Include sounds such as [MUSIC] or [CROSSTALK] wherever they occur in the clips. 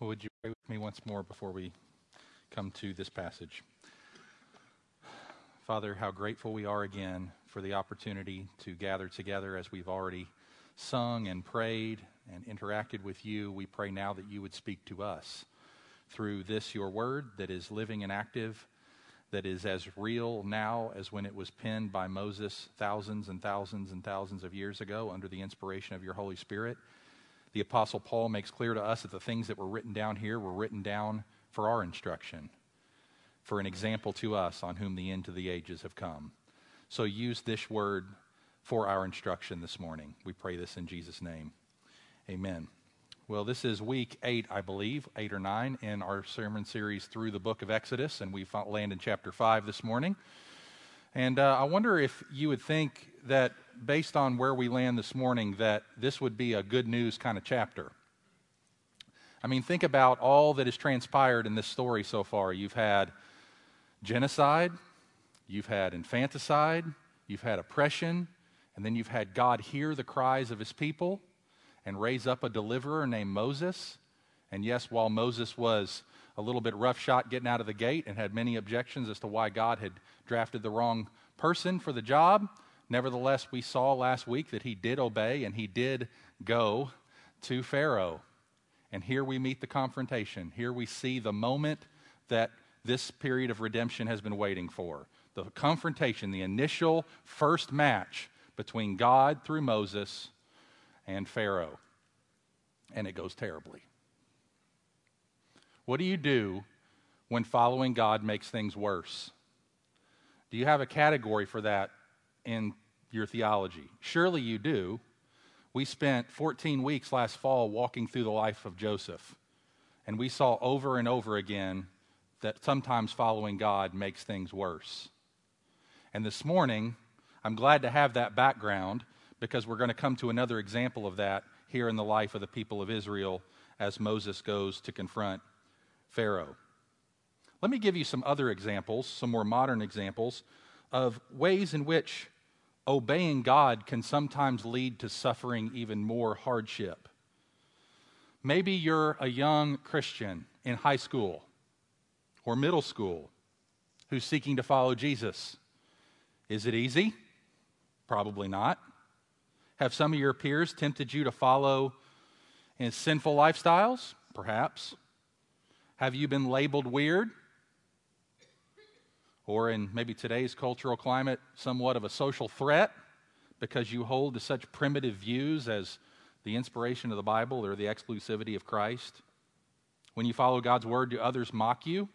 Would you pray with me once more before we come to this passage? Father, how grateful we are again for the opportunity to gather together as we've already sung and prayed and interacted with you. We pray now that you would speak to us through this, your word, that is living and active, that is as real now as when it was penned by Moses thousands and thousands and thousands of years ago under the inspiration of your Holy Spirit the Apostle Paul makes clear to us that the things that were written down here were written down for our instruction, for an example to us on whom the end of the ages have come. So use this word for our instruction this morning. We pray this in Jesus' name. Amen. Well, this is week eight, I believe, eight or nine, in our sermon series through the book of Exodus, and we land in chapter five this morning. And uh, I wonder if you would think that, based on where we land this morning, that this would be a good news kind of chapter. I mean, think about all that has transpired in this story so far. You've had genocide, you've had infanticide, you've had oppression, and then you've had God hear the cries of his people and raise up a deliverer named Moses. And yes, while Moses was a little bit rough shot getting out of the gate and had many objections as to why God had drafted the wrong person for the job. Nevertheless, we saw last week that he did obey and he did go to Pharaoh. And here we meet the confrontation. Here we see the moment that this period of redemption has been waiting for. The confrontation, the initial first match between God through Moses and Pharaoh. And it goes terribly. What do you do when following God makes things worse? Do you have a category for that in your theology? Surely you do. We spent 14 weeks last fall walking through the life of Joseph, and we saw over and over again that sometimes following God makes things worse. And this morning, I'm glad to have that background because we're going to come to another example of that here in the life of the people of Israel as Moses goes to confront Pharaoh. Let me give you some other examples, some more modern examples, of ways in which obeying God can sometimes lead to suffering even more hardship. Maybe you're a young Christian in high school or middle school who's seeking to follow Jesus. Is it easy? Probably not. Have some of your peers tempted you to follow in sinful lifestyles? Perhaps. Have you been labeled weird? Or in maybe today's cultural climate, somewhat of a social threat because you hold to such primitive views as the inspiration of the Bible or the exclusivity of Christ? When you follow God's word, do others mock you?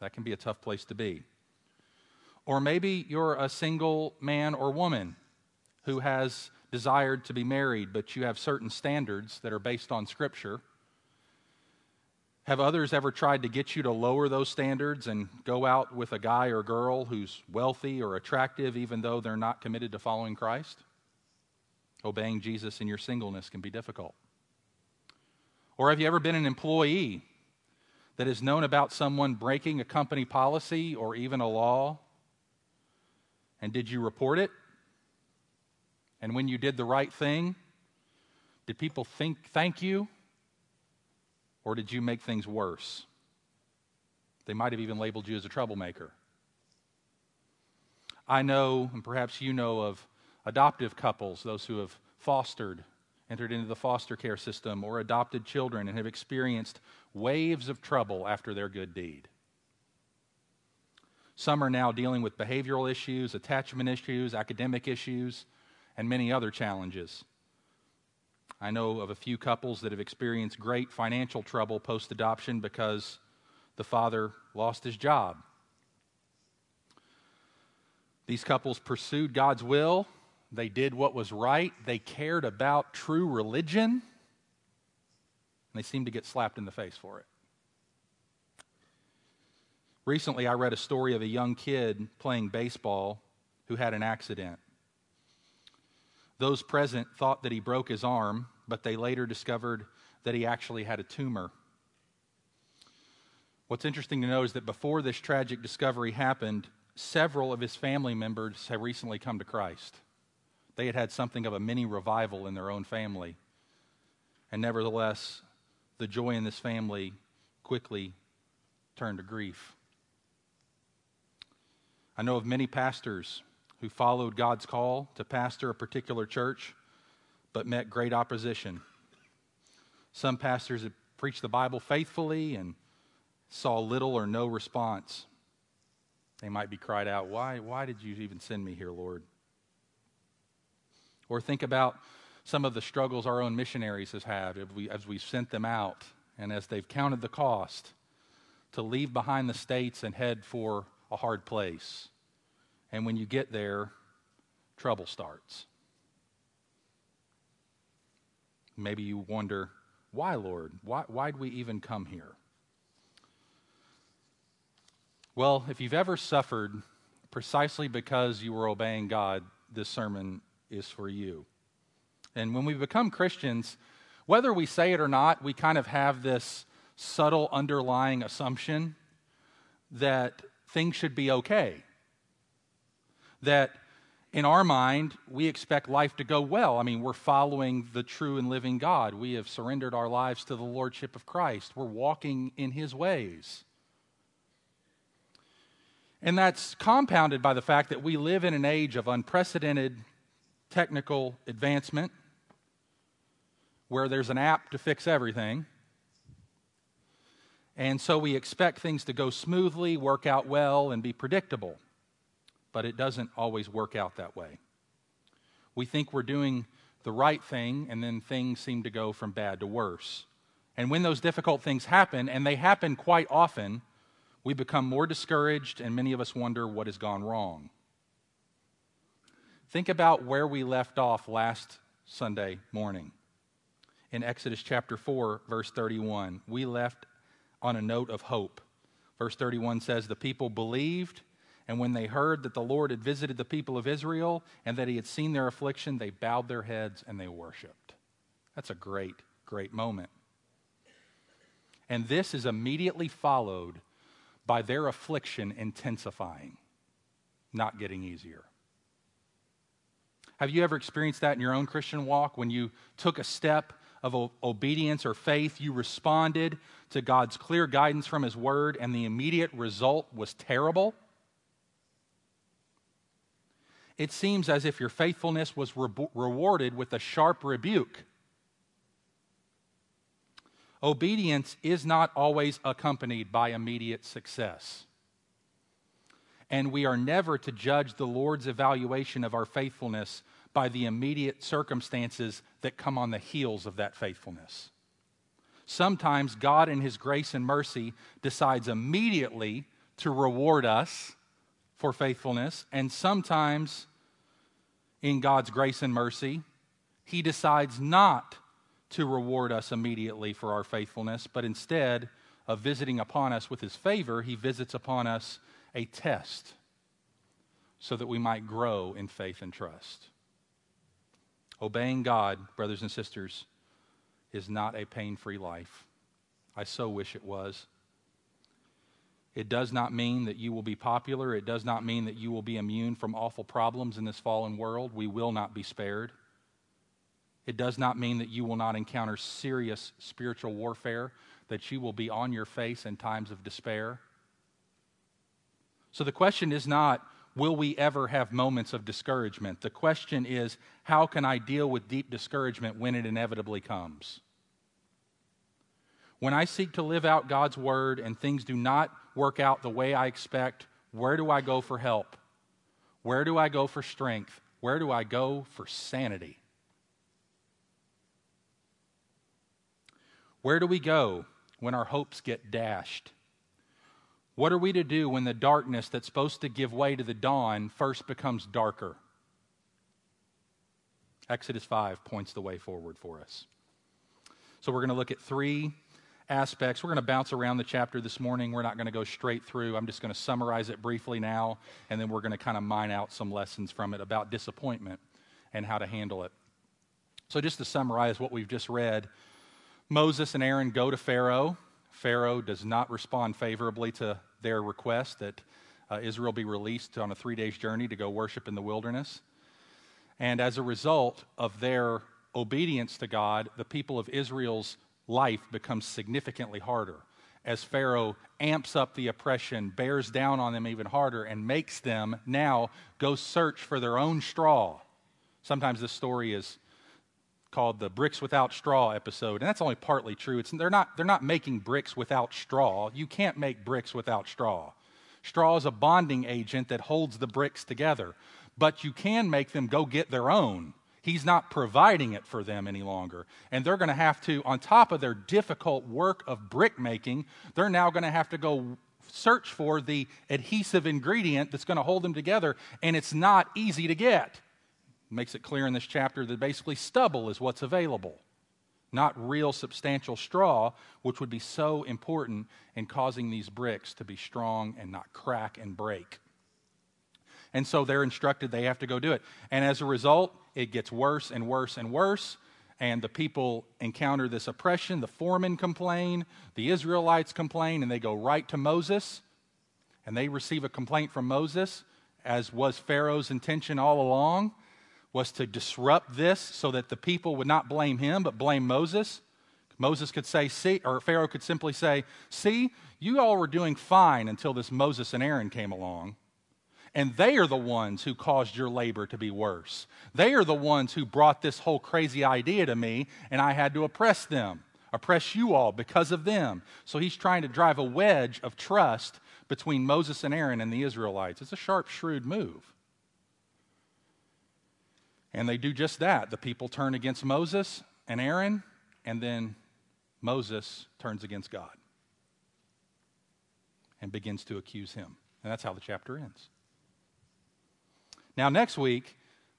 That can be a tough place to be. Or maybe you're a single man or woman who has desired to be married, but you have certain standards that are based on Scripture have others ever tried to get you to lower those standards and go out with a guy or girl who's wealthy or attractive, even though they're not committed to following Christ? Obeying Jesus in your singleness can be difficult. Or have you ever been an employee that has known about someone breaking a company policy or even a law? And did you report it? And when you did the right thing, did people think thank you? Or did you make things worse? They might have even labeled you as a troublemaker. I know, and perhaps you know, of adoptive couples, those who have fostered, entered into the foster care system, or adopted children and have experienced waves of trouble after their good deed. Some are now dealing with behavioral issues, attachment issues, academic issues, and many other challenges. I know of a few couples that have experienced great financial trouble post adoption because the father lost his job. These couples pursued God's will, they did what was right, they cared about true religion, and they seemed to get slapped in the face for it. Recently, I read a story of a young kid playing baseball who had an accident. Those present thought that he broke his arm, but they later discovered that he actually had a tumor. What's interesting to know is that before this tragic discovery happened, several of his family members had recently come to Christ. They had had something of a mini revival in their own family. And nevertheless, the joy in this family quickly turned to grief. I know of many pastors who followed God's call to pastor a particular church but met great opposition. Some pastors have preached the Bible faithfully and saw little or no response. They might be cried out, Why, why did you even send me here, Lord? Or think about some of the struggles our own missionaries have had as, we, as we've sent them out and as they've counted the cost to leave behind the states and head for a hard place. And when you get there, trouble starts. Maybe you wonder, why, Lord? Why, why'd we even come here? Well, if you've ever suffered precisely because you were obeying God, this sermon is for you. And when we become Christians, whether we say it or not, we kind of have this subtle underlying assumption that things should be okay. That in our mind, we expect life to go well. I mean, we're following the true and living God. We have surrendered our lives to the Lordship of Christ. We're walking in His ways. And that's compounded by the fact that we live in an age of unprecedented technical advancement where there's an app to fix everything. And so we expect things to go smoothly, work out well, and be predictable. But it doesn't always work out that way. We think we're doing the right thing, and then things seem to go from bad to worse. And when those difficult things happen, and they happen quite often, we become more discouraged, and many of us wonder what has gone wrong. Think about where we left off last Sunday morning in Exodus chapter 4, verse 31. We left on a note of hope. Verse 31 says, The people believed, and when they heard that the Lord had visited the people of Israel and that he had seen their affliction, they bowed their heads and they worshiped. That's a great, great moment. And this is immediately followed by their affliction intensifying, not getting easier. Have you ever experienced that in your own Christian walk when you took a step of obedience or faith, you responded to God's clear guidance from His Word, and the immediate result was terrible? It seems as if your faithfulness was re- rewarded with a sharp rebuke. Obedience is not always accompanied by immediate success. And we are never to judge the Lord's evaluation of our faithfulness by the immediate circumstances that come on the heels of that faithfulness. Sometimes God, in His grace and mercy, decides immediately to reward us for faithfulness, and sometimes, in God's grace and mercy, He decides not to reward us immediately for our faithfulness, but instead of visiting upon us with His favor, He visits upon us a test so that we might grow in faith and trust. Obeying God, brothers and sisters, is not a pain free life. I so wish it was. It does not mean that you will be popular. It does not mean that you will be immune from awful problems in this fallen world. We will not be spared. It does not mean that you will not encounter serious spiritual warfare, that you will be on your face in times of despair. So the question is not, will we ever have moments of discouragement? The question is, how can I deal with deep discouragement when it inevitably comes? When I seek to live out God's word and things do not work out the way I expect, where do I go for help? Where do I go for strength? Where do I go for sanity? Where do we go when our hopes get dashed? What are we to do when the darkness that's supposed to give way to the dawn first becomes darker? Exodus 5 points the way forward for us. So we're going to look at three aspects. We're going to bounce around the chapter this morning. We're not going to go straight through. I'm just going to summarize it briefly now, and then we're going to kind of mine out some lessons from it about disappointment and how to handle it. So, just to summarize what we've just read, Moses and Aaron go to Pharaoh. Pharaoh does not respond favorably to their request that uh, Israel be released on a three days journey to go worship in the wilderness. And as a result of their obedience to God, the people of Israel's life becomes significantly harder as Pharaoh amps up the oppression, bears down on them even harder, and makes them now go search for their own straw. Sometimes this story is called the bricks without straw episode and that's only partly true. It's, they're, not, they're not making bricks without straw. You can't make bricks without straw. Straw is a bonding agent that holds the bricks together but you can make them go get their own He's not providing it for them any longer. And they're going to have to, on top of their difficult work of brick making, they're now going to have to go search for the adhesive ingredient that's going to hold them together. And it's not easy to get. Makes it clear in this chapter that basically stubble is what's available, not real substantial straw, which would be so important in causing these bricks to be strong and not crack and break. And so they're instructed they have to go do it. And as a result, it gets worse and worse and worse. And the people encounter this oppression. The foremen complain, the Israelites complain, and they go right to Moses. And they receive a complaint from Moses, as was Pharaoh's intention all along, was to disrupt this so that the people would not blame him, but blame Moses. Moses could say, see, or Pharaoh could simply say, see, you all were doing fine until this Moses and Aaron came along. And they are the ones who caused your labor to be worse. They are the ones who brought this whole crazy idea to me, and I had to oppress them, oppress you all because of them. So he's trying to drive a wedge of trust between Moses and Aaron and the Israelites. It's a sharp, shrewd move. And they do just that. The people turn against Moses and Aaron, and then Moses turns against God and begins to accuse him. And that's how the chapter ends. Now, next week,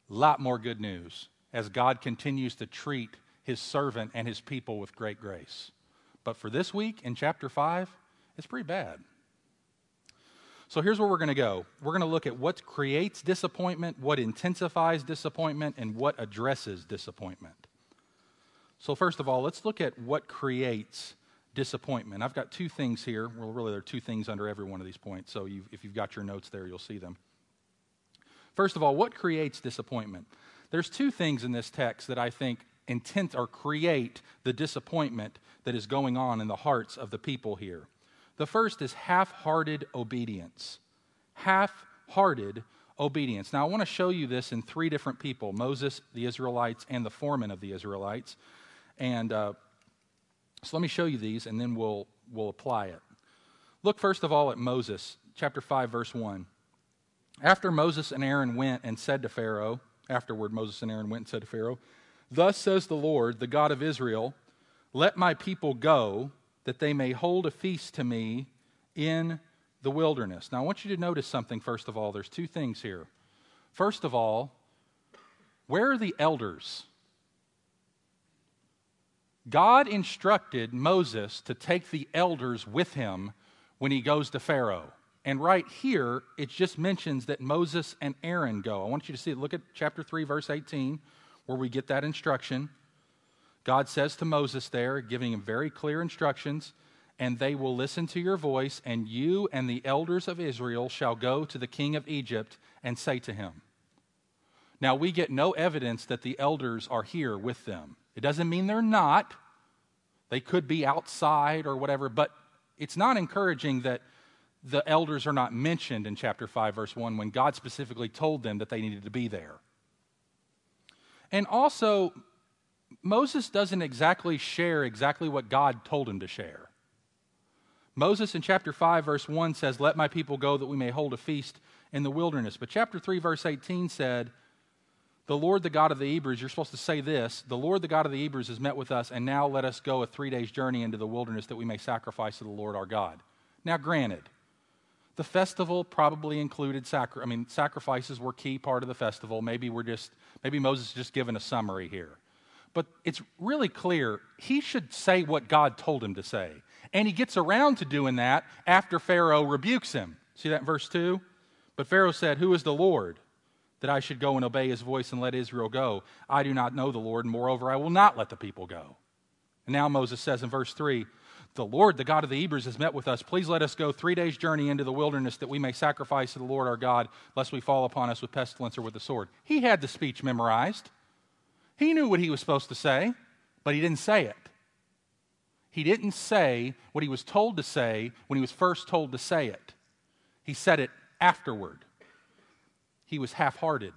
a lot more good news as God continues to treat his servant and his people with great grace. But for this week in chapter 5, it's pretty bad. So here's where we're going to go. We're going to look at what creates disappointment, what intensifies disappointment, and what addresses disappointment. So, first of all, let's look at what creates disappointment. I've got two things here. Well, really, there are two things under every one of these points. So, you've, if you've got your notes there, you'll see them. First of all, what creates disappointment? There's two things in this text that I think intent or create the disappointment that is going on in the hearts of the people here. The first is half hearted obedience. Half hearted obedience. Now, I want to show you this in three different people Moses, the Israelites, and the foreman of the Israelites. And uh, so let me show you these, and then we'll, we'll apply it. Look first of all at Moses, chapter 5, verse 1. After Moses and Aaron went and said to Pharaoh, afterward, Moses and Aaron went and said to Pharaoh, Thus says the Lord, the God of Israel, let my people go, that they may hold a feast to me in the wilderness. Now, I want you to notice something, first of all. There's two things here. First of all, where are the elders? God instructed Moses to take the elders with him when he goes to Pharaoh. And right here, it just mentions that Moses and Aaron go. I want you to see. Look at chapter 3, verse 18, where we get that instruction. God says to Moses there, giving him very clear instructions, and they will listen to your voice, and you and the elders of Israel shall go to the king of Egypt and say to him. Now, we get no evidence that the elders are here with them. It doesn't mean they're not. They could be outside or whatever, but it's not encouraging that the elders are not mentioned in chapter 5, verse 1, when God specifically told them that they needed to be there. And also, Moses doesn't exactly share exactly what God told him to share. Moses in chapter 5, verse 1 says, Let my people go that we may hold a feast in the wilderness. But chapter 3, verse 18 said, The Lord, the God of the Hebrews, you're supposed to say this The Lord, the God of the Hebrews, has met with us, and now let us go a three days' journey into the wilderness that we may sacrifice to the Lord our God. Now, granted, the festival probably included sacri- I mean, sacrifices were key part of the festival. Maybe we're just maybe Moses is just given a summary here. But it's really clear he should say what God told him to say. And he gets around to doing that after Pharaoh rebukes him. See that in verse 2? But Pharaoh said, Who is the Lord that I should go and obey his voice and let Israel go? I do not know the Lord, and moreover, I will not let the people go. And now Moses says in verse 3 the Lord, the God of the Hebrews, has met with us. Please let us go three days' journey into the wilderness that we may sacrifice to the Lord our God, lest we fall upon us with pestilence or with the sword. He had the speech memorized. He knew what he was supposed to say, but he didn't say it. He didn't say what he was told to say when he was first told to say it, he said it afterward. He was half hearted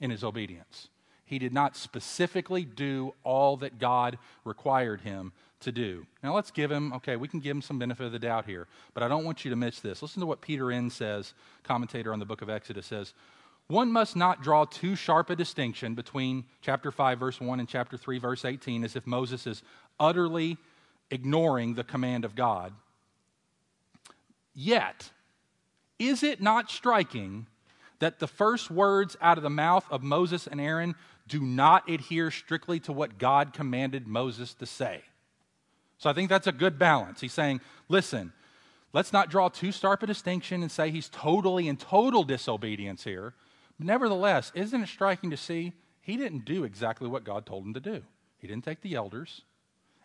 in his obedience. He did not specifically do all that God required him to do. Now let's give him, okay, we can give him some benefit of the doubt here, but I don't want you to miss this. Listen to what Peter Enns says, commentator on the book of Exodus says, one must not draw too sharp a distinction between chapter 5, verse 1, and chapter 3, verse 18, as if Moses is utterly ignoring the command of God. Yet, is it not striking that the first words out of the mouth of Moses and Aaron do not adhere strictly to what God commanded Moses to say. So I think that's a good balance. He's saying, listen, let's not draw too sharp a distinction and say he's totally in total disobedience here. But nevertheless, isn't it striking to see he didn't do exactly what God told him to do? He didn't take the elders,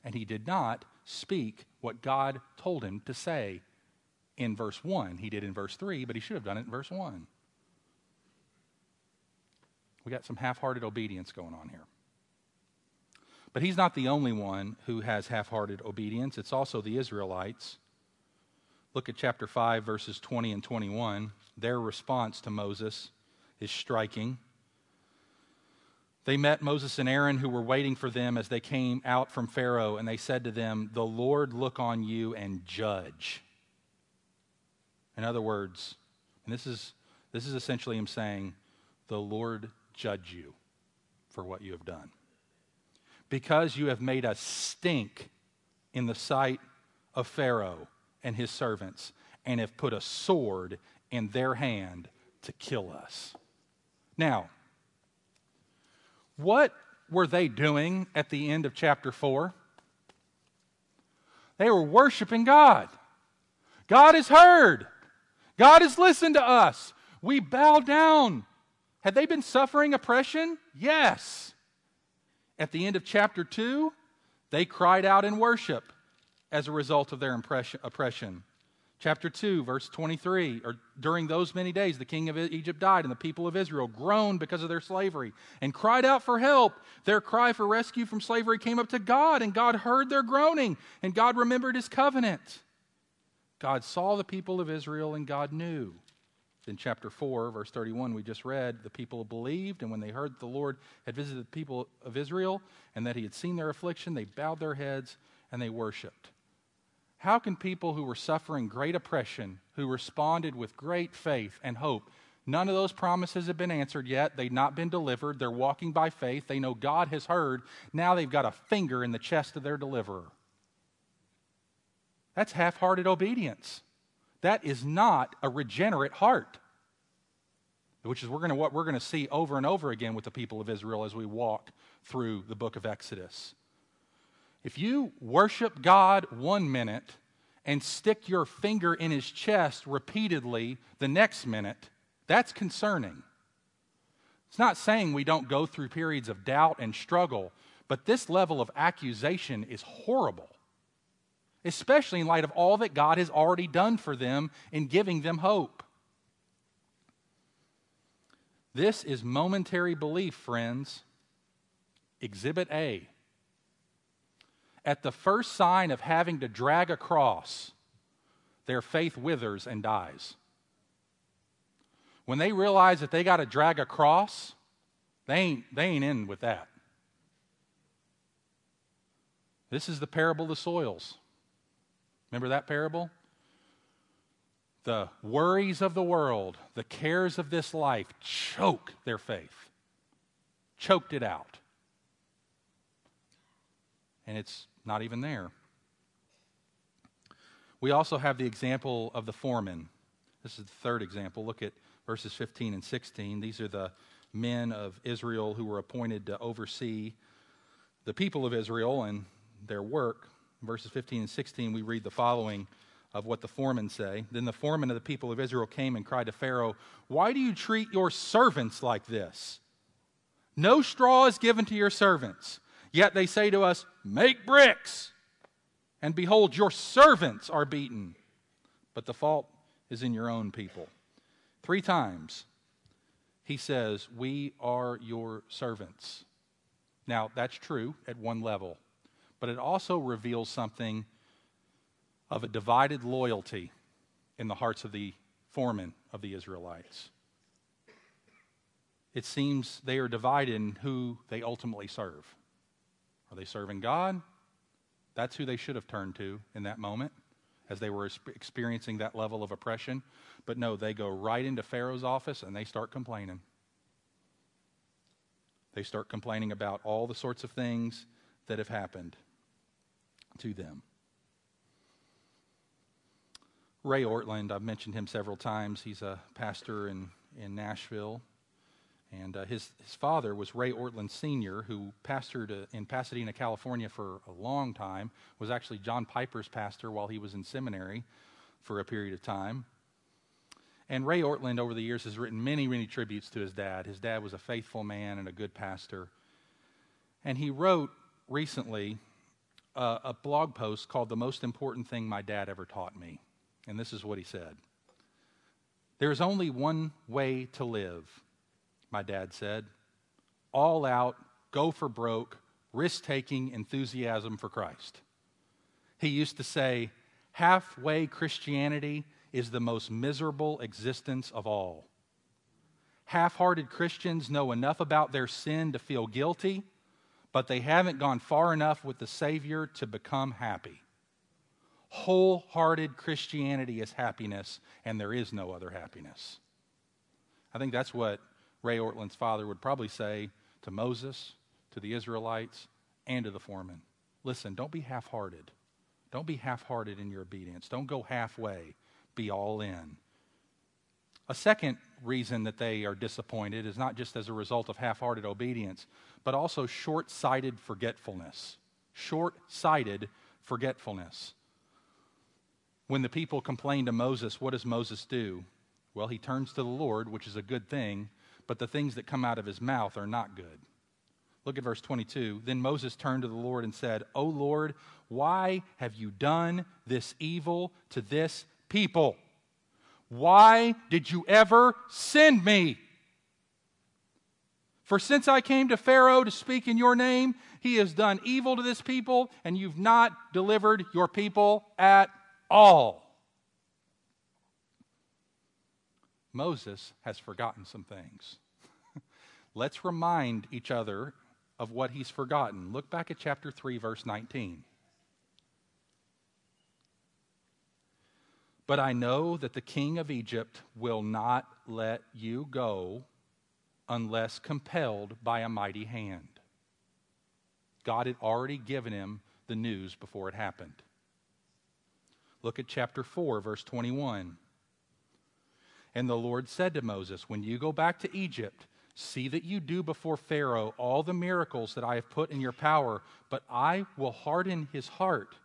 and he did not speak what God told him to say in verse 1. He did in verse 3, but he should have done it in verse 1. We got some half hearted obedience going on here. But he's not the only one who has half hearted obedience, it's also the Israelites. Look at chapter 5, verses 20 and 21. Their response to Moses is striking. They met Moses and Aaron, who were waiting for them as they came out from Pharaoh, and they said to them, The Lord look on you and judge. In other words, and this is, this is essentially him saying, The Lord judge you for what you have done. Because you have made us stink in the sight of Pharaoh and his servants, and have put a sword in their hand to kill us. Now, what were they doing at the end of chapter 4? They were worshiping God. God has heard. God has listened to us. We bow down had they been suffering oppression? Yes. At the end of chapter 2, they cried out in worship as a result of their oppression. Chapter 2, verse 23, or during those many days, the king of Egypt died, and the people of Israel groaned because of their slavery and cried out for help. Their cry for rescue from slavery came up to God, and God heard their groaning, and God remembered his covenant. God saw the people of Israel, and God knew in chapter 4, verse 31, we just read, the people believed, and when they heard that the Lord had visited the people of Israel and that he had seen their affliction, they bowed their heads and they worshiped. How can people who were suffering great oppression, who responded with great faith and hope, none of those promises have been answered yet, they've not been delivered, they're walking by faith, they know God has heard, now they've got a finger in the chest of their deliverer. That's half hearted obedience. That is not a regenerate heart, which is we're gonna, what we're going to see over and over again with the people of Israel as we walk through the book of Exodus. If you worship God one minute and stick your finger in his chest repeatedly the next minute, that's concerning. It's not saying we don't go through periods of doubt and struggle, but this level of accusation is horrible especially in light of all that God has already done for them in giving them hope. This is momentary belief, friends. Exhibit A. At the first sign of having to drag a cross, their faith withers and dies. When they realize that they got to drag a cross, they ain't, they ain't in with that. This is the parable of the soils. Remember that parable? The worries of the world, the cares of this life choke their faith, choked it out. And it's not even there. We also have the example of the foreman. This is the third example. Look at verses 15 and 16. These are the men of Israel who were appointed to oversee the people of Israel and their work verses 15 and 16, we read the following of what the foremen say. Then the foreman of the people of Israel came and cried to Pharaoh, Why do you treat your servants like this? No straw is given to your servants. Yet they say to us, Make bricks. And behold, your servants are beaten. But the fault is in your own people. Three times he says, We are your servants. Now, that's true at one level. but it also reveals something of a divided loyalty in the hearts of the foremen of the Israelites. It seems they are divided in who they ultimately serve. Are they serving God? That's who they should have turned to in that moment as they were experiencing that level of oppression. But no, they go right into Pharaoh's office and they start complaining. They start complaining about all the sorts of things that have happened to them. Ray Ortlund, I've mentioned him several times. He's a pastor in, in Nashville. And uh, his, his father was Ray Ortlund Sr., who pastored uh, in Pasadena, California for a long time, was actually John Piper's pastor while he was in seminary for a period of time. And Ray Ortlund, over the years, has written many, many tributes to his dad. His dad was a faithful man and a good pastor. And he wrote recently uh, a blog post called The Most Important Thing My Dad Ever Taught Me. And this is what he said There is only one way to live my dad said. All out, go for broke, risk taking enthusiasm for Christ. He used to say, halfway Christianity is the most miserable existence of all. Half hearted Christians know enough about their sin to feel guilty, but they haven't gone far enough with the Savior to become happy. Wholehearted Christianity is happiness, and there is no other happiness. I think that's what Ray Ortlund's father would probably say to Moses, to the Israelites, and to the foreman listen, don't be half hearted. Don't be half hearted in your obedience. Don't go halfway. Be all in. A second reason that they are disappointed is not just as a result of half hearted obedience, but also short sighted forgetfulness. Short sighted forgetfulness. When the people complain to Moses, what does Moses do? Well, he turns to the Lord, which is a good thing, but the things that come out of his mouth are not good. Look at verse 22. Then Moses turned to the Lord and said, O Lord, why have you done this evil to this people? Why did you ever send me? For since I came to Pharaoh to speak in your name, he has done evil to this people, and you've not delivered your people at all. Moses has forgotten some things. [LAUGHS] Let's remind each other of what he's forgotten. Look back at chapter 3, verse 19. But I know that the king of Egypt will not let you go unless compelled by a mighty hand. God had already given him the news before it happened. Look at chapter 4, verse 21. And the Lord said to Moses, When you go back to Egypt, see that you do before Pharaoh all the miracles that I have put in your power, but I will harden his heart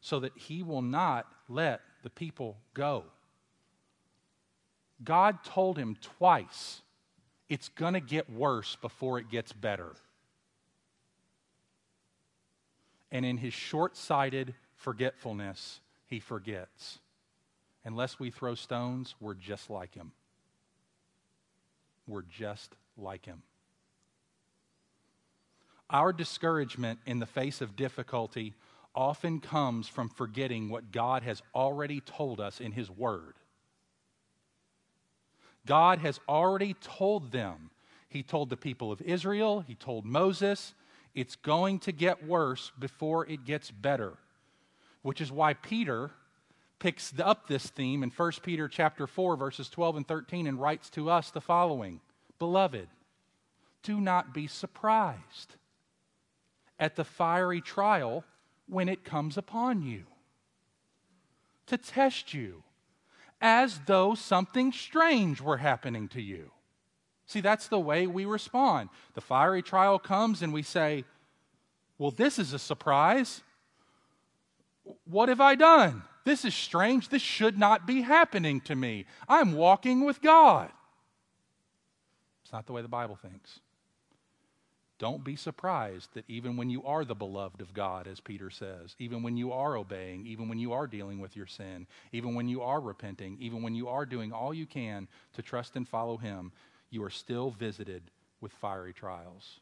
so that he will not let the people go. God told him twice, it's going to get worse before it gets better. And in his short sighted forgetfulness, he forgets unless we throw stones, we're just like him. We're just like him. Our discouragement in the face of difficulty often comes from forgetting what God has already told us in His Word. God has already told them. He told the people of Israel, He told Moses, it's going to get worse before it gets better. Which is why Peter picks up this theme in 1 Peter chapter 4 verses 12 and 13 and writes to us the following: Beloved, do not be surprised at the fiery trial when it comes upon you to test you as though something strange were happening to you. See, that's the way we respond. The fiery trial comes and we say, Well, this is a surprise. What have I done? This is strange. This should not be happening to me. I'm walking with God. It's not the way the Bible thinks. Don't be surprised that even when you are the beloved of God, as Peter says, even when you are obeying, even when you are dealing with your sin, even when you are repenting, even when you are doing all you can to trust and follow Him, you are still visited with fiery trials.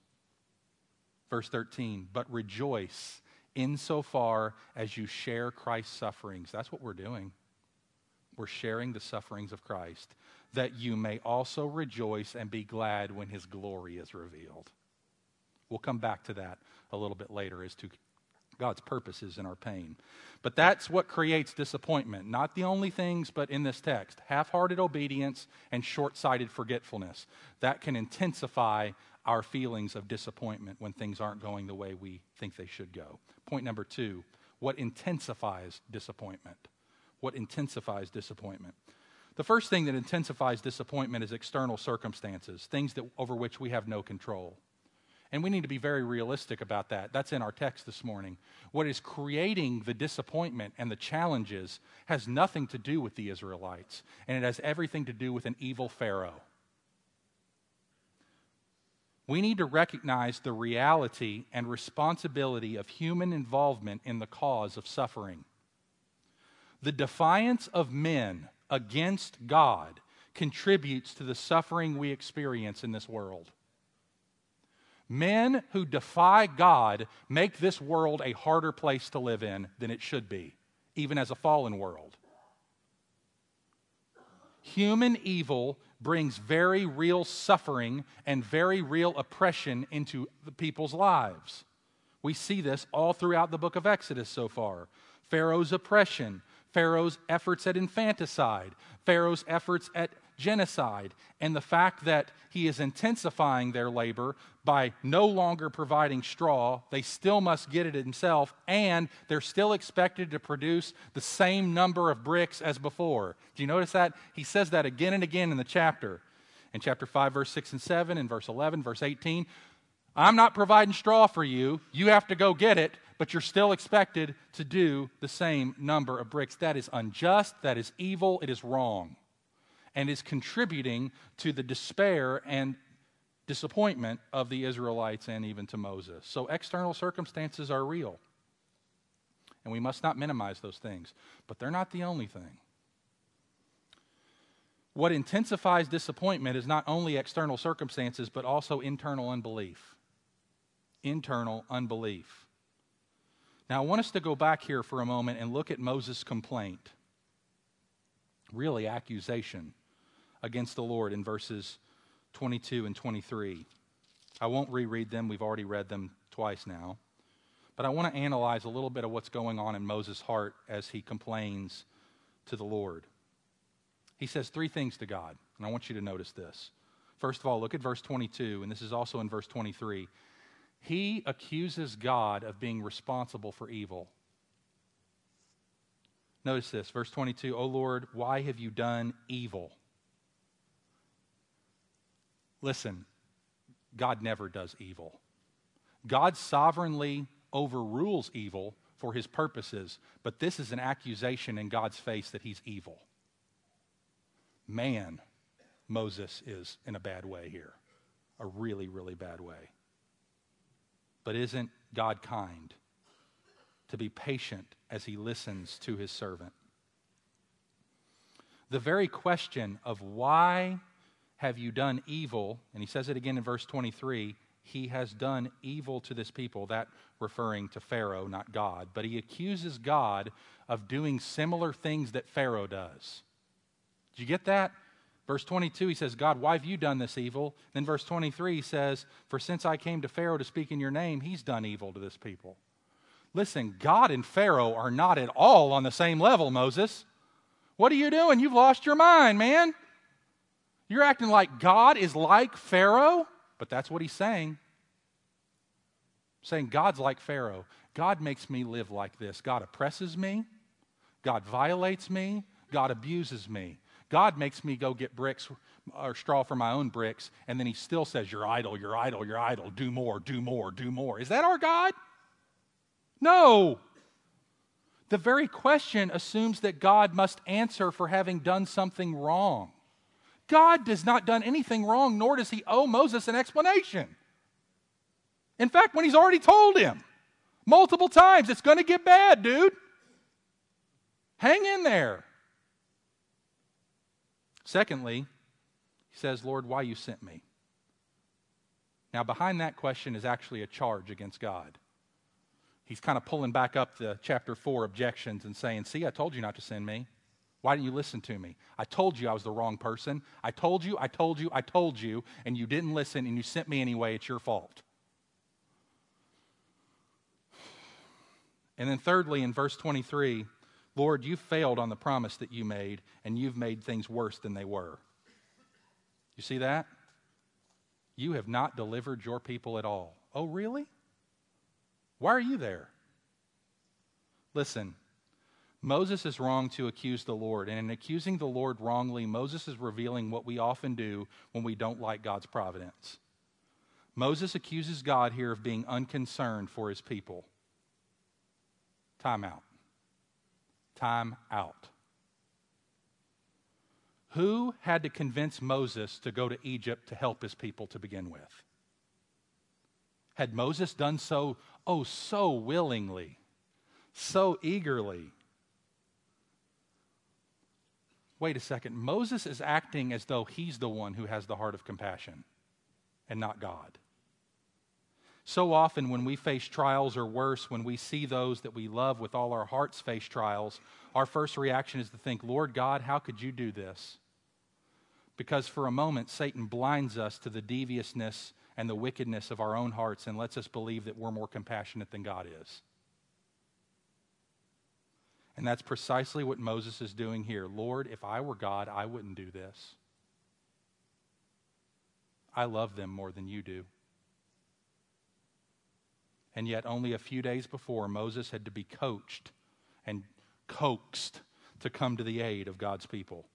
Verse 13, but rejoice insofar as you share Christ's sufferings. That's what we're doing. We're sharing the sufferings of Christ, that you may also rejoice and be glad when his glory is revealed. We'll come back to that a little bit later as to God's purposes in our pain. But that's what creates disappointment. Not the only things, but in this text half hearted obedience and short sighted forgetfulness. That can intensify our feelings of disappointment when things aren't going the way we think they should go. Point number two what intensifies disappointment? What intensifies disappointment? The first thing that intensifies disappointment is external circumstances, things that, over which we have no control. And we need to be very realistic about that. That's in our text this morning. What is creating the disappointment and the challenges has nothing to do with the Israelites, and it has everything to do with an evil Pharaoh. We need to recognize the reality and responsibility of human involvement in the cause of suffering. The defiance of men against God contributes to the suffering we experience in this world. Men who defy God make this world a harder place to live in than it should be, even as a fallen world. Human evil brings very real suffering and very real oppression into the people's lives. We see this all throughout the book of Exodus so far. Pharaoh's oppression, Pharaoh's efforts at infanticide, Pharaoh's efforts at genocide, and the fact that he is intensifying their labor by no longer providing straw. They still must get it himself, and they're still expected to produce the same number of bricks as before. Do you notice that? He says that again and again in the chapter. In chapter 5, verse 6 and 7, in verse 11, verse 18. I'm not providing straw for you. You have to go get it, but you're still expected to do the same number of bricks. That is unjust. That is evil. It is wrong and is contributing to the despair and disappointment of the Israelites and even to Moses. So external circumstances are real. And we must not minimize those things. But they're not the only thing. What intensifies disappointment is not only external circumstances, but also internal unbelief. Internal unbelief. Now, I want us to go back here for a moment and look at Moses' complaint. Really, accusation against the Lord in verses 22 and 23. I won't reread them, we've already read them twice now. But I want to analyze a little bit of what's going on in Moses' heart as he complains to the Lord. He says three things to God, and I want you to notice this. First of all, look at verse 22, and this is also in verse 23. He accuses God of being responsible for evil. Notice this, verse 22 O Lord, why have you done evil? Listen, God never does evil. God sovereignly overrules evil for his purposes, but this is an accusation in God's face that he's evil. Man, Moses is in a bad way here, a really, really bad way. But isn't God kind to be patient as he listens to his servant? The very question of why have you done evil? And he says it again in verse 23 he has done evil to this people, that referring to Pharaoh, not God. But he accuses God of doing similar things that Pharaoh does. Did you get that? Verse 22, he says, God, why have you done this evil? Then verse 23 he says, For since I came to Pharaoh to speak in your name, he's done evil to this people. Listen, God and Pharaoh are not at all on the same level, Moses. What are you doing? You've lost your mind, man. You're acting like God is like Pharaoh, but that's what he's saying. Saying God's like Pharaoh. God makes me live like this. God oppresses me. God violates me. God abuses me. God makes me go get bricks or straw for my own bricks, and then he still says, You're idle, you're idle, you're idle. Do more, do more, do more. Is that our God? No. The very question assumes that God must answer for having done something wrong. God does not done anything wrong, nor does he owe Moses an explanation. In fact, when he's already told him multiple times, it's going to get bad, dude. Hang in there. Secondly, he says, Lord, why you sent me? Now, behind that question is actually a charge against God. he's kind of pulling back up the chapter 4 objections and saying, See, I told you not to send me. Why didn't you listen to me? I told you I was the wrong person. I told you, I told you, I told you, and you didn't listen and you sent me anyway. It's your fault. And then, thirdly, in verse 23, Lord, you failed on the promise that you made, and you've made things worse than they were. You see that? You have not delivered your people at all. Oh, really? Why are you there? Listen, Moses is wrong to accuse the Lord. And in accusing the Lord wrongly, Moses is revealing what we often do when we don't like God's providence. Moses accuses God here of being unconcerned for his people. Time out. Time out. Who had to convince Moses to go to Egypt to help his people to begin with? Had Moses done so, oh, so willingly, so eagerly? Wait a second. Moses is acting as though he's the one who has the heart of compassion and not God. So often, when we face trials, or worse, when we see those that we love with all our hearts face trials, our first reaction is to think, Lord God, how could you do this? Because for a moment, Satan blinds us to the deviousness and the wickedness of our own hearts and lets us believe that we're more compassionate than God is. And that's precisely what Moses is doing here. Lord, if I were God, I wouldn't do this. I love them more than you do. And yet, only a few days before, Moses had to be coached and coaxed to come to the aid of God's people.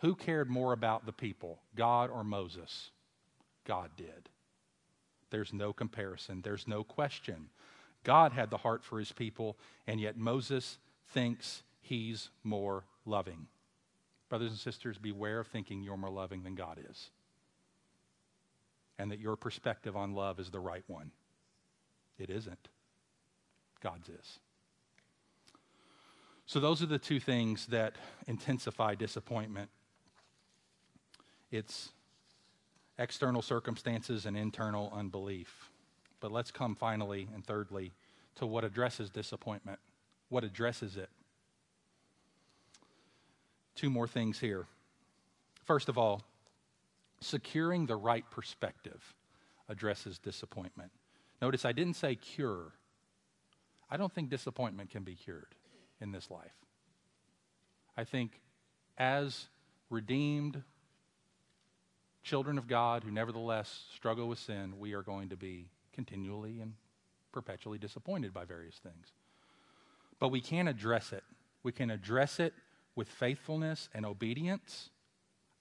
Who cared more about the people, God or Moses? God did. There's no comparison, there's no question. God had the heart for his people, and yet Moses thinks he's more loving. Brothers and sisters, beware of thinking you're more loving than God is, and that your perspective on love is the right one. It isn't. God's is. So, those are the two things that intensify disappointment it's external circumstances and internal unbelief. But let's come finally and thirdly to what addresses disappointment, what addresses it. Two more things here. First of all, securing the right perspective addresses disappointment. Notice I didn't say cure. I don't think disappointment can be cured in this life. I think as redeemed children of God who nevertheless struggle with sin, we are going to be continually and perpetually disappointed by various things. But we can address it. We can address it with faithfulness and obedience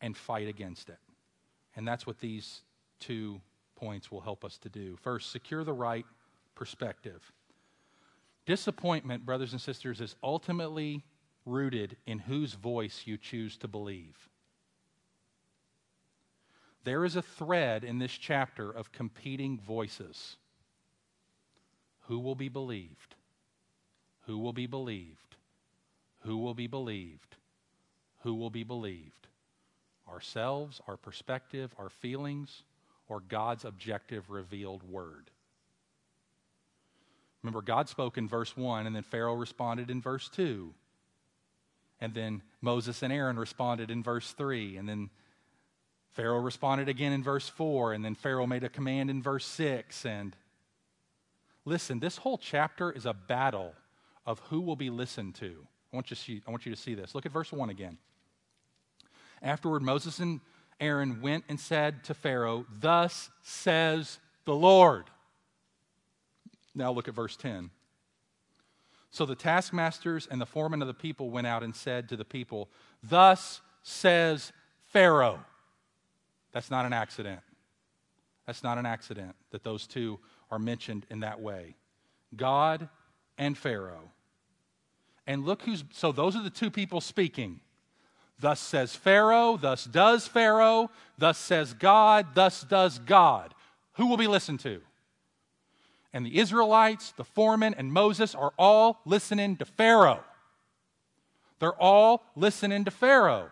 and fight against it. And that's what these two points will help us to do. First, secure the right perspective. Disappointment, brothers and sisters, is ultimately rooted in whose voice you choose to believe. There is a thread in this chapter of competing voices. Who will be believed? Who will be believed? Who will be believed? Who will be believed? Ourselves, our perspective, our feelings, or God's objective revealed word? Remember, God spoke in verse 1, and then Pharaoh responded in verse 2. And then Moses and Aaron responded in verse 3. And then Pharaoh responded again in verse 4. And then Pharaoh made a command in verse 6. And listen, this whole chapter is a battle of who will be listened to. I want you to see, I want you to see this. Look at verse 1 again. Afterward, Moses and Aaron went and said to Pharaoh, Thus says the Lord. Now look at verse 10. So the taskmasters and the foremen of the people went out and said to the people, Thus says Pharaoh. That's not an accident. That's not an accident that those two are mentioned in that way. God and Pharaoh. And look who's, so those are the two people speaking. Thus says Pharaoh, thus does Pharaoh, thus says God, thus does God. Who will be listened to? And the Israelites, the foreman, and Moses are all listening to Pharaoh. They're all listening to Pharaoh.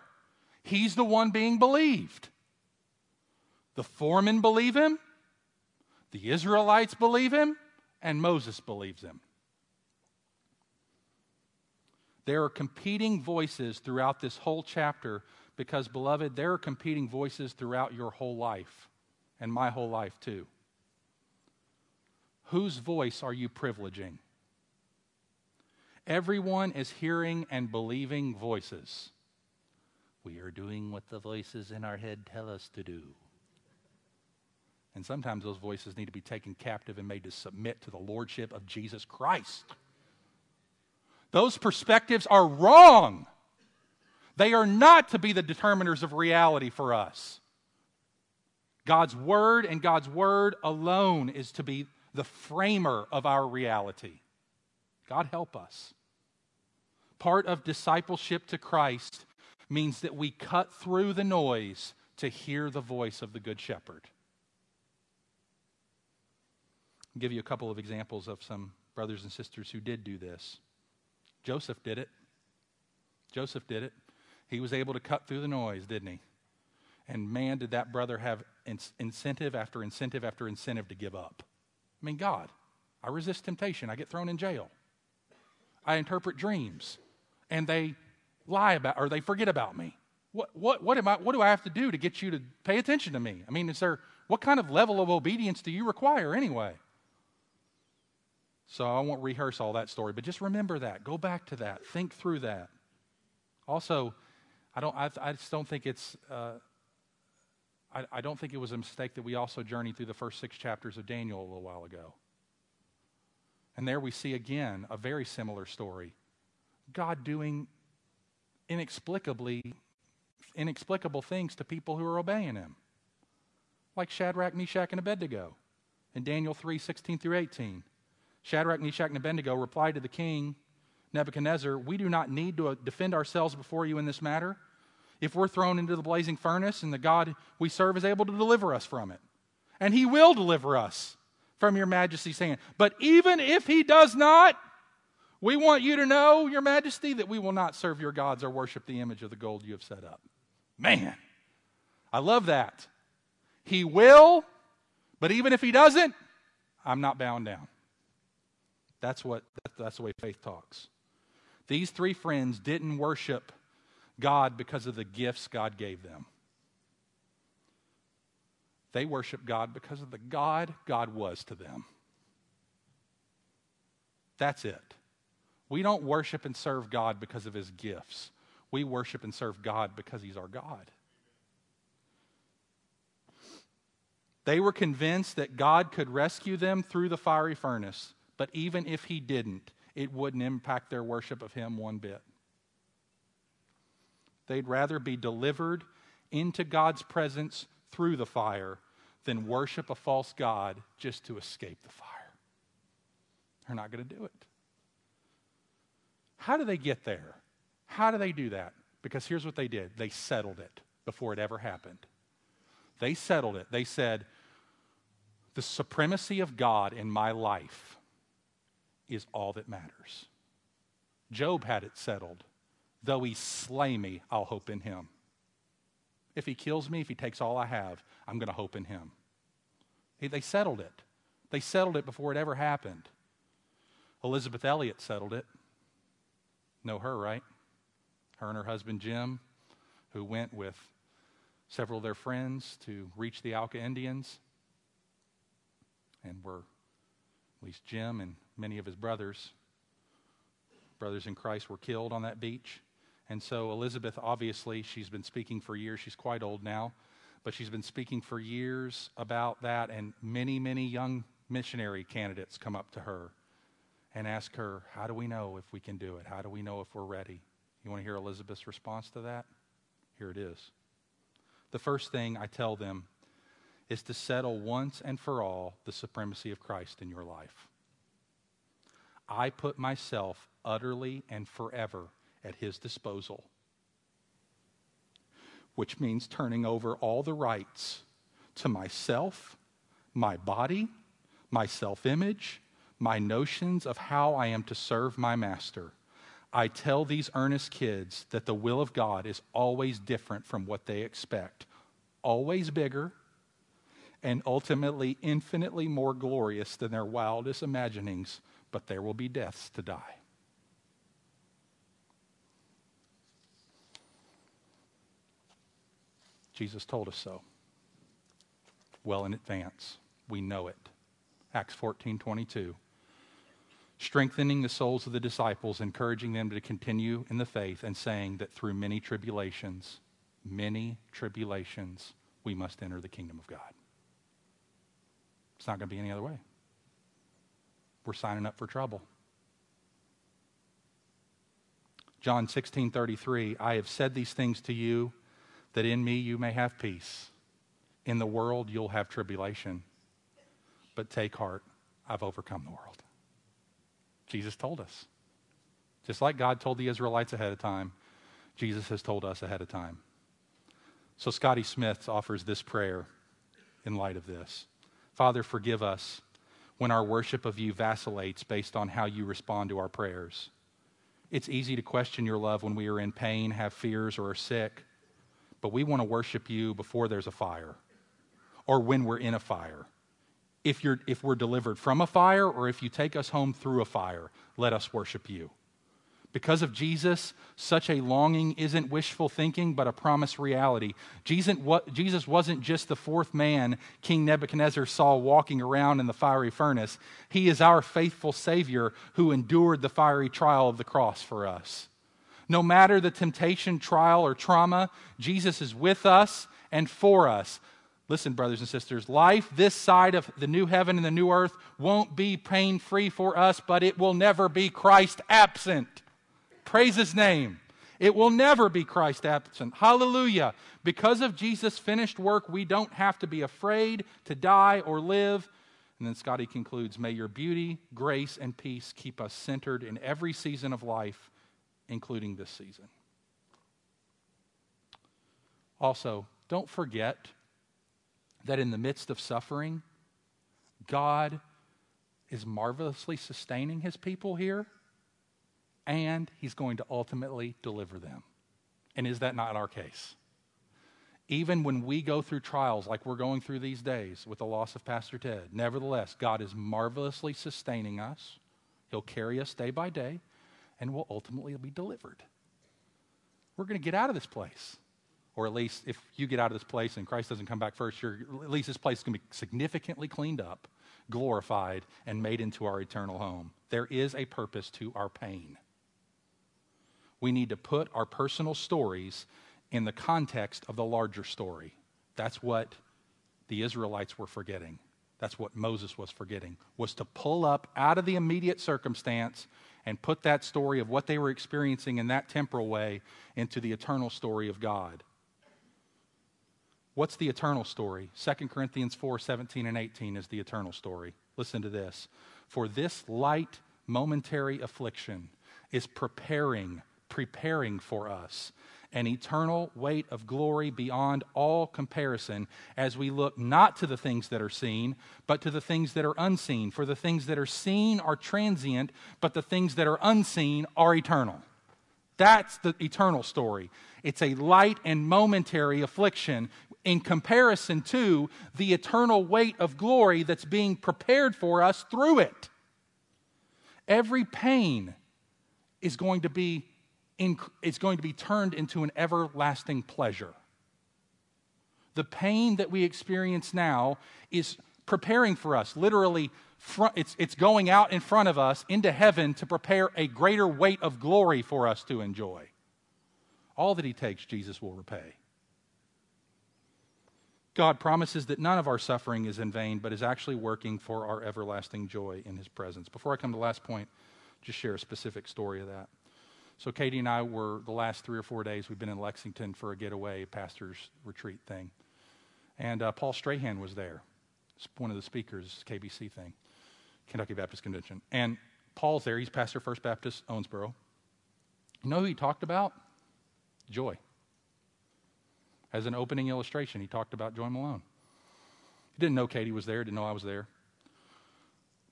He's the one being believed. The foreman believe him, the Israelites believe him, and Moses believes him. There are competing voices throughout this whole chapter because, beloved, there are competing voices throughout your whole life and my whole life too. Whose voice are you privileging? Everyone is hearing and believing voices. We are doing what the voices in our head tell us to do. And sometimes those voices need to be taken captive and made to submit to the lordship of Jesus Christ. Those perspectives are wrong. They are not to be the determiners of reality for us. God's Word and God's Word alone is to be the framer of our reality. God help us. Part of discipleship to Christ means that we cut through the noise to hear the voice of the Good Shepherd. I'll give you a couple of examples of some brothers and sisters who did do this. Joseph did it. Joseph did it. He was able to cut through the noise, didn't he? And man, did that brother have incentive after incentive after incentive to give up. I mean, God, I resist temptation. I get thrown in jail. I interpret dreams, and they lie about or they forget about me. What, what, what, am I, what do I have to do to get you to pay attention to me? I mean, is there, what kind of level of obedience do you require anyway? So I won't rehearse all that story, but just remember that. Go back to that. Think through that. Also, I don't. I, I just don't think it's. Uh, I, I don't think it was a mistake that we also journeyed through the first six chapters of Daniel a little while ago. And there we see again a very similar story. God doing inexplicably inexplicable things to people who are obeying him. Like Shadrach, Meshach, and Abednego in Daniel 3 16 through 18. Shadrach, Meshach, and Abednego replied to the king, Nebuchadnezzar, We do not need to uh, defend ourselves before you in this matter. If we're thrown into the blazing furnace, and the God we serve is able to deliver us from it, and he will deliver us from your majesty's hand. But even if he does not, we want you to know, your majesty, that we will not serve your gods or worship the image of the gold you have set up. Man, I love that. He will, but even if he doesn't, I'm not bound down. That's what that's the way faith talks. These three friends didn't worship God because of the gifts God gave them. They worshiped God because of the God God was to them. That's it. We don't worship and serve God because of his gifts. We worship and serve God because he's our God. They were convinced that God could rescue them through the fiery furnace but even if he didn't, it wouldn't impact their worship of him one bit. They'd rather be delivered into God's presence through the fire than worship a false God just to escape the fire. They're not going to do it. How do they get there? How do they do that? Because here's what they did they settled it before it ever happened. They settled it. They said, The supremacy of God in my life is all that matters. Job had it settled. Though he slay me, I'll hope in him. If he kills me, if he takes all I have, I'm going to hope in him. They settled it. They settled it before it ever happened. Elisabeth Elliot settled it. Know her, right? Her and her husband Jim, who went with several of their friends to reach the Auca Indians and were, at least Jim and many of his brothers, brothers in Christ, were killed on that beach. And so Elisabeth, obviously, she's been speaking for years. She's quite old now, but she's been speaking for years about that. And many, many young missionary candidates come up to her and ask her, How do we know if we can do it? How do we know if we're ready? You want to hear Elisabeth's response to that? Here it is. The first thing I tell them is to settle once and for all the supremacy of Christ in your life. I put myself utterly and forever at his disposal, which means turning over all the rights to myself, my body, my self image, my notions of how I am to serve my master. I tell these earnest kids that the will of God is always different from what they expect, always bigger, and ultimately infinitely more glorious than their wildest imaginings but there will be deaths to die. Jesus told us so. Well in advance. We know it. Acts 14 22. Strengthening the souls of the disciples, encouraging them to continue in the faith, and saying that through many tribulations, many tribulations, we must enter the kingdom of God. It's not going to be any other way. We're signing up for trouble. John 16 33, I have said these things to you that in me you may have peace. In the world you'll have tribulation, but take heart, I've overcome the world. Jesus told us. Just like God told the Israelites ahead of time, Jesus has told us ahead of time. So Scotty Smith offers this prayer in light of this Father, forgive us when our worship of you vacillates based on how you respond to our prayers. It's easy to question your love when we are in pain, have fears, or are sick, but we want to worship you before there's a fire or when we're in a fire. If, you're, if we're delivered from a fire or if you take us home through a fire, let us worship you. Because of Jesus, such a longing isn't wishful thinking, but a promised reality. Jesus, wasn't just the fourth man King Nebuchadnezzar saw walking around in the fiery furnace. He is our faithful Savior who endured the fiery trial of the cross for us. No matter the temptation, trial, or trauma, Jesus is with us and for us. Listen, brothers and sisters, life this side of the new heaven and the new earth won't be pain free for us, but it will never be Christ absent. Praise his name. It will never be Christ absent. Hallelujah. Because of Jesus' finished work, we don't have to be afraid to die or live. And then Scotty concludes May your beauty, grace, and peace keep us centered in every season of life, including this season. Also, don't forget that in the midst of suffering, God is marvelously sustaining his people here and he's going to ultimately deliver them. And is that not our case? Even when we go through trials like we're going through these days with the loss of Pastor Ted, nevertheless, God is marvelously sustaining us. He'll carry us day by day, and we'll ultimately be delivered. We're going to get out of this place. Or at least if you get out of this place and Christ doesn't come back first, at least this place is going to be significantly cleaned up, glorified, and made into our eternal home. There is a purpose to our pain we need to put our personal stories in the context of the larger story. That's what the Israelites were forgetting. That's what Moses was forgetting, was to pull up out of the immediate circumstance and put that story of what they were experiencing in that temporal way into the eternal story of God. What's the eternal story? 2 Corinthians 4 17 and 18 is the eternal story. Listen to this. For this light, momentary affliction is preparing preparing for us an eternal weight of glory beyond all comparison as we look not to the things that are seen, but to the things that are unseen. For the things that are seen are transient, but the things that are unseen are eternal. That's the eternal story. It's a light and momentary affliction in comparison to the eternal weight of glory that's being prepared for us through it. Every pain is going to be it's going to be turned into an everlasting pleasure. The pain that we experience now is preparing for us, literally, it's, it's going out in front of us into heaven to prepare a greater weight of glory for us to enjoy. All that He takes, Jesus will repay. God promises that none of our suffering is in vain, but is actually working for our everlasting joy in His presence. Before I come to the last point, just share a specific story of that. So Katie and I were the last three or four days we've been in Lexington for a getaway pastor's retreat thing, and uh, Paul Strahan was there, one of the speakers, KBC thing, Kentucky Baptist Convention, and Paul's there. He's pastor First Baptist Owensboro. You know who he talked about? Joy. As an opening illustration, he talked about Joy Malone. He didn't know Katie was there, didn't know I was there.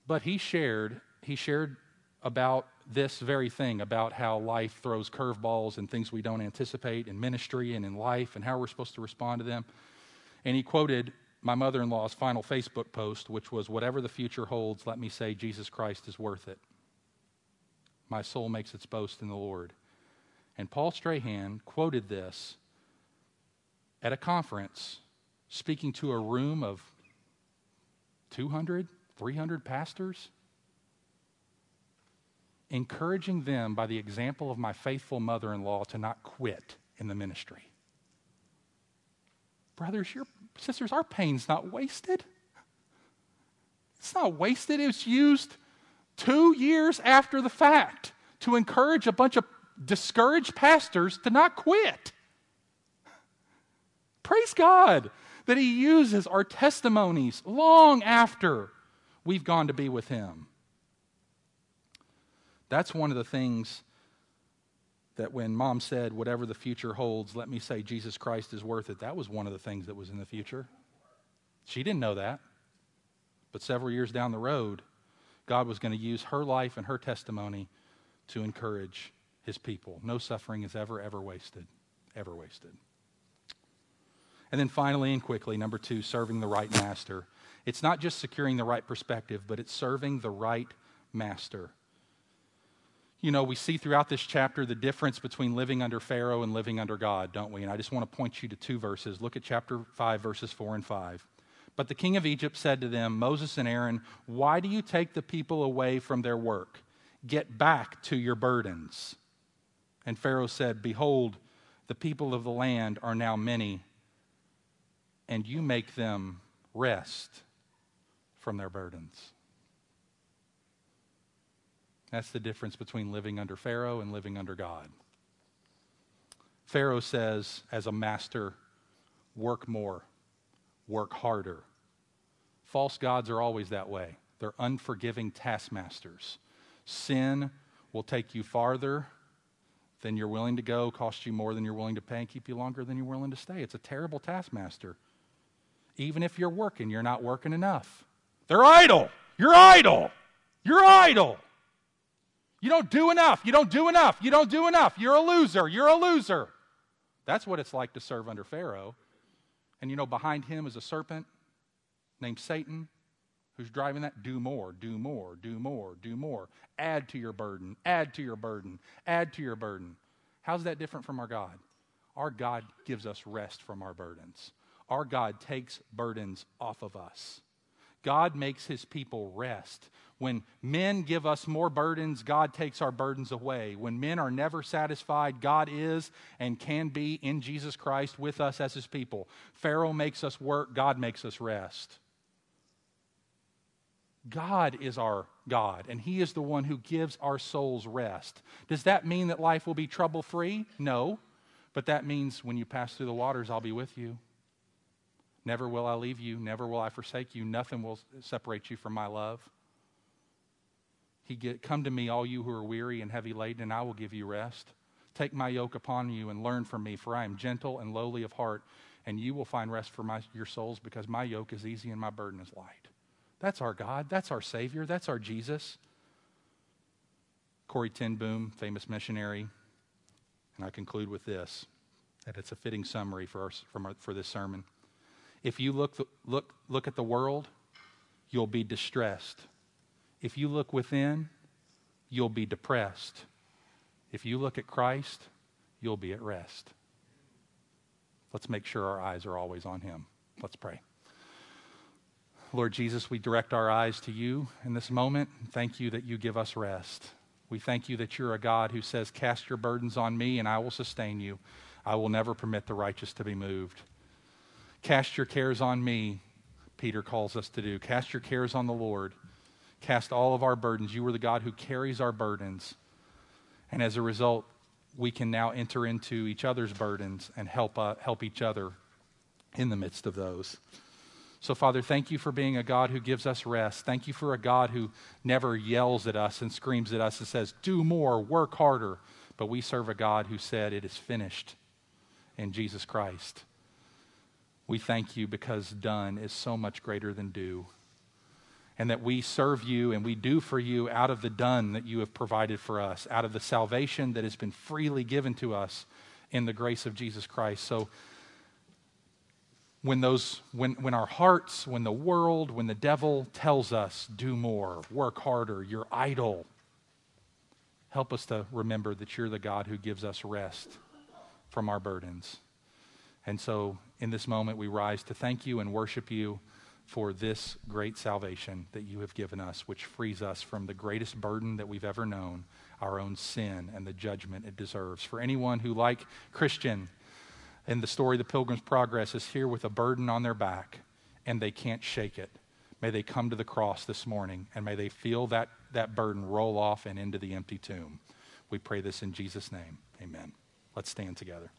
But he shared, he shared about this very thing about how life throws curveballs and things we don't anticipate in ministry and in life and how we're supposed to respond to them. And he quoted my mother in law's final Facebook post, which was Whatever the future holds, let me say Jesus Christ is worth it. My soul makes its boast in the Lord. And Paul Strahan quoted this at a conference speaking to a room of 200, 300 pastors, encouraging them by the example of my faithful mother in law to not quit in the ministry. Brothers, your sisters, our pain's not wasted. It's not wasted. It was used two years after the fact to encourage a bunch of discouraged pastors to not quit. Praise God that He uses our testimonies long after we've gone to be with Him. That's one of the things that when mom said, Whatever the future holds, let me say Jesus Christ is worth it, that was one of the things that was in the future. She didn't know that. But several years down the road, God was going to use her life and her testimony to encourage his people. No suffering is ever, ever wasted. Ever wasted. And then finally and quickly, number two, serving the right master. It's not just securing the right perspective, but it's serving the right master. You know, we see throughout this chapter the difference between living under Pharaoh and living under God, don't we? And I just want to point you to two verses. Look at chapter 5, verses 4 and 5. But the king of Egypt said to them, Moses and Aaron, why do you take the people away from their work? Get back to your burdens. And Pharaoh said, Behold, the people of the land are now many, and you make them rest from their burdens. That's the difference between living under Pharaoh and living under God. Pharaoh says, as a master, work more work harder. False gods are always that way. They're unforgiving taskmasters. Sin will take you farther than you're willing to go, cost you more than you're willing to pay, and keep you longer than you're willing to stay. It's a terrible taskmaster. Even if you're working, you're not working enough. They're idle. You're idle. You're idle. You don't do enough. You don't do enough. You don't do enough. You're a loser. You're a loser. That's what it's like to serve under Pharaoh. And you know, behind him is a serpent named Satan who's driving that. Do more, do more, do more, do more. Add to your burden, add to your burden, add to your burden. How's that different from our God? Our God gives us rest from our burdens. Our God takes burdens off of us. God makes his people rest. When men give us more burdens, God takes our burdens away. When men are never satisfied, God is and can be in Jesus Christ with us as his people. Pharaoh makes us work, God makes us rest. God is our God, and He is the one who gives our souls rest. Does that mean that life will be trouble free? No. But that means when you pass through the waters, I'll be with you. Never will I leave you. Never will I forsake you. Nothing will separate you from my love. He get, Come to me, all you who are weary and heavy laden, and I will give you rest. Take my yoke upon you and learn from me, for I am gentle and lowly of heart, and you will find rest for my, your souls, because my yoke is easy and my burden is light. That's our God. That's our Savior. That's our Jesus. Corrie ten Boom, famous missionary, and I conclude with this that it's a fitting summary for, our, our, for this sermon. If you look, look, look at the world, you'll be distressed. If you look within, you'll be depressed. If you look at Christ, you'll be at rest. Let's make sure our eyes are always on Him. Let's pray. Lord Jesus, we direct our eyes to you in this moment. Thank you that you give us rest. We thank you that you're a God who says, Cast your burdens on me, and I will sustain you. I will never permit the righteous to be moved. Cast your cares on me, Peter calls us to do. Cast your cares on the Lord. Cast all of our burdens. You are the God who carries our burdens. And as a result, we can now enter into each other's burdens and help, uh, help each other in the midst of those. So, Father, thank you for being a God who gives us rest. Thank you for a God who never yells at us and screams at us and says, Do more, work harder. But we serve a God who said, It is finished in Jesus Christ. We thank you because done is so much greater than do. And that we serve you and we do for you out of the done that you have provided for us, out of the salvation that has been freely given to us in the grace of Jesus Christ. So, when those when, when our hearts when the world when the devil tells us do more work harder you're idle help us to remember that you're the god who gives us rest from our burdens And so, in this moment, we rise to thank you and worship you for this great salvation that you have given us, which frees us from the greatest burden that we've ever known our own sin and the judgment it deserves. For anyone who, like Christian in the story of The Pilgrim's Progress, is here with a burden on their back and they can't shake it, may they come to the cross this morning and may they feel that, that burden roll off and into the empty tomb. We pray this in Jesus' name. Amen. Let's stand together.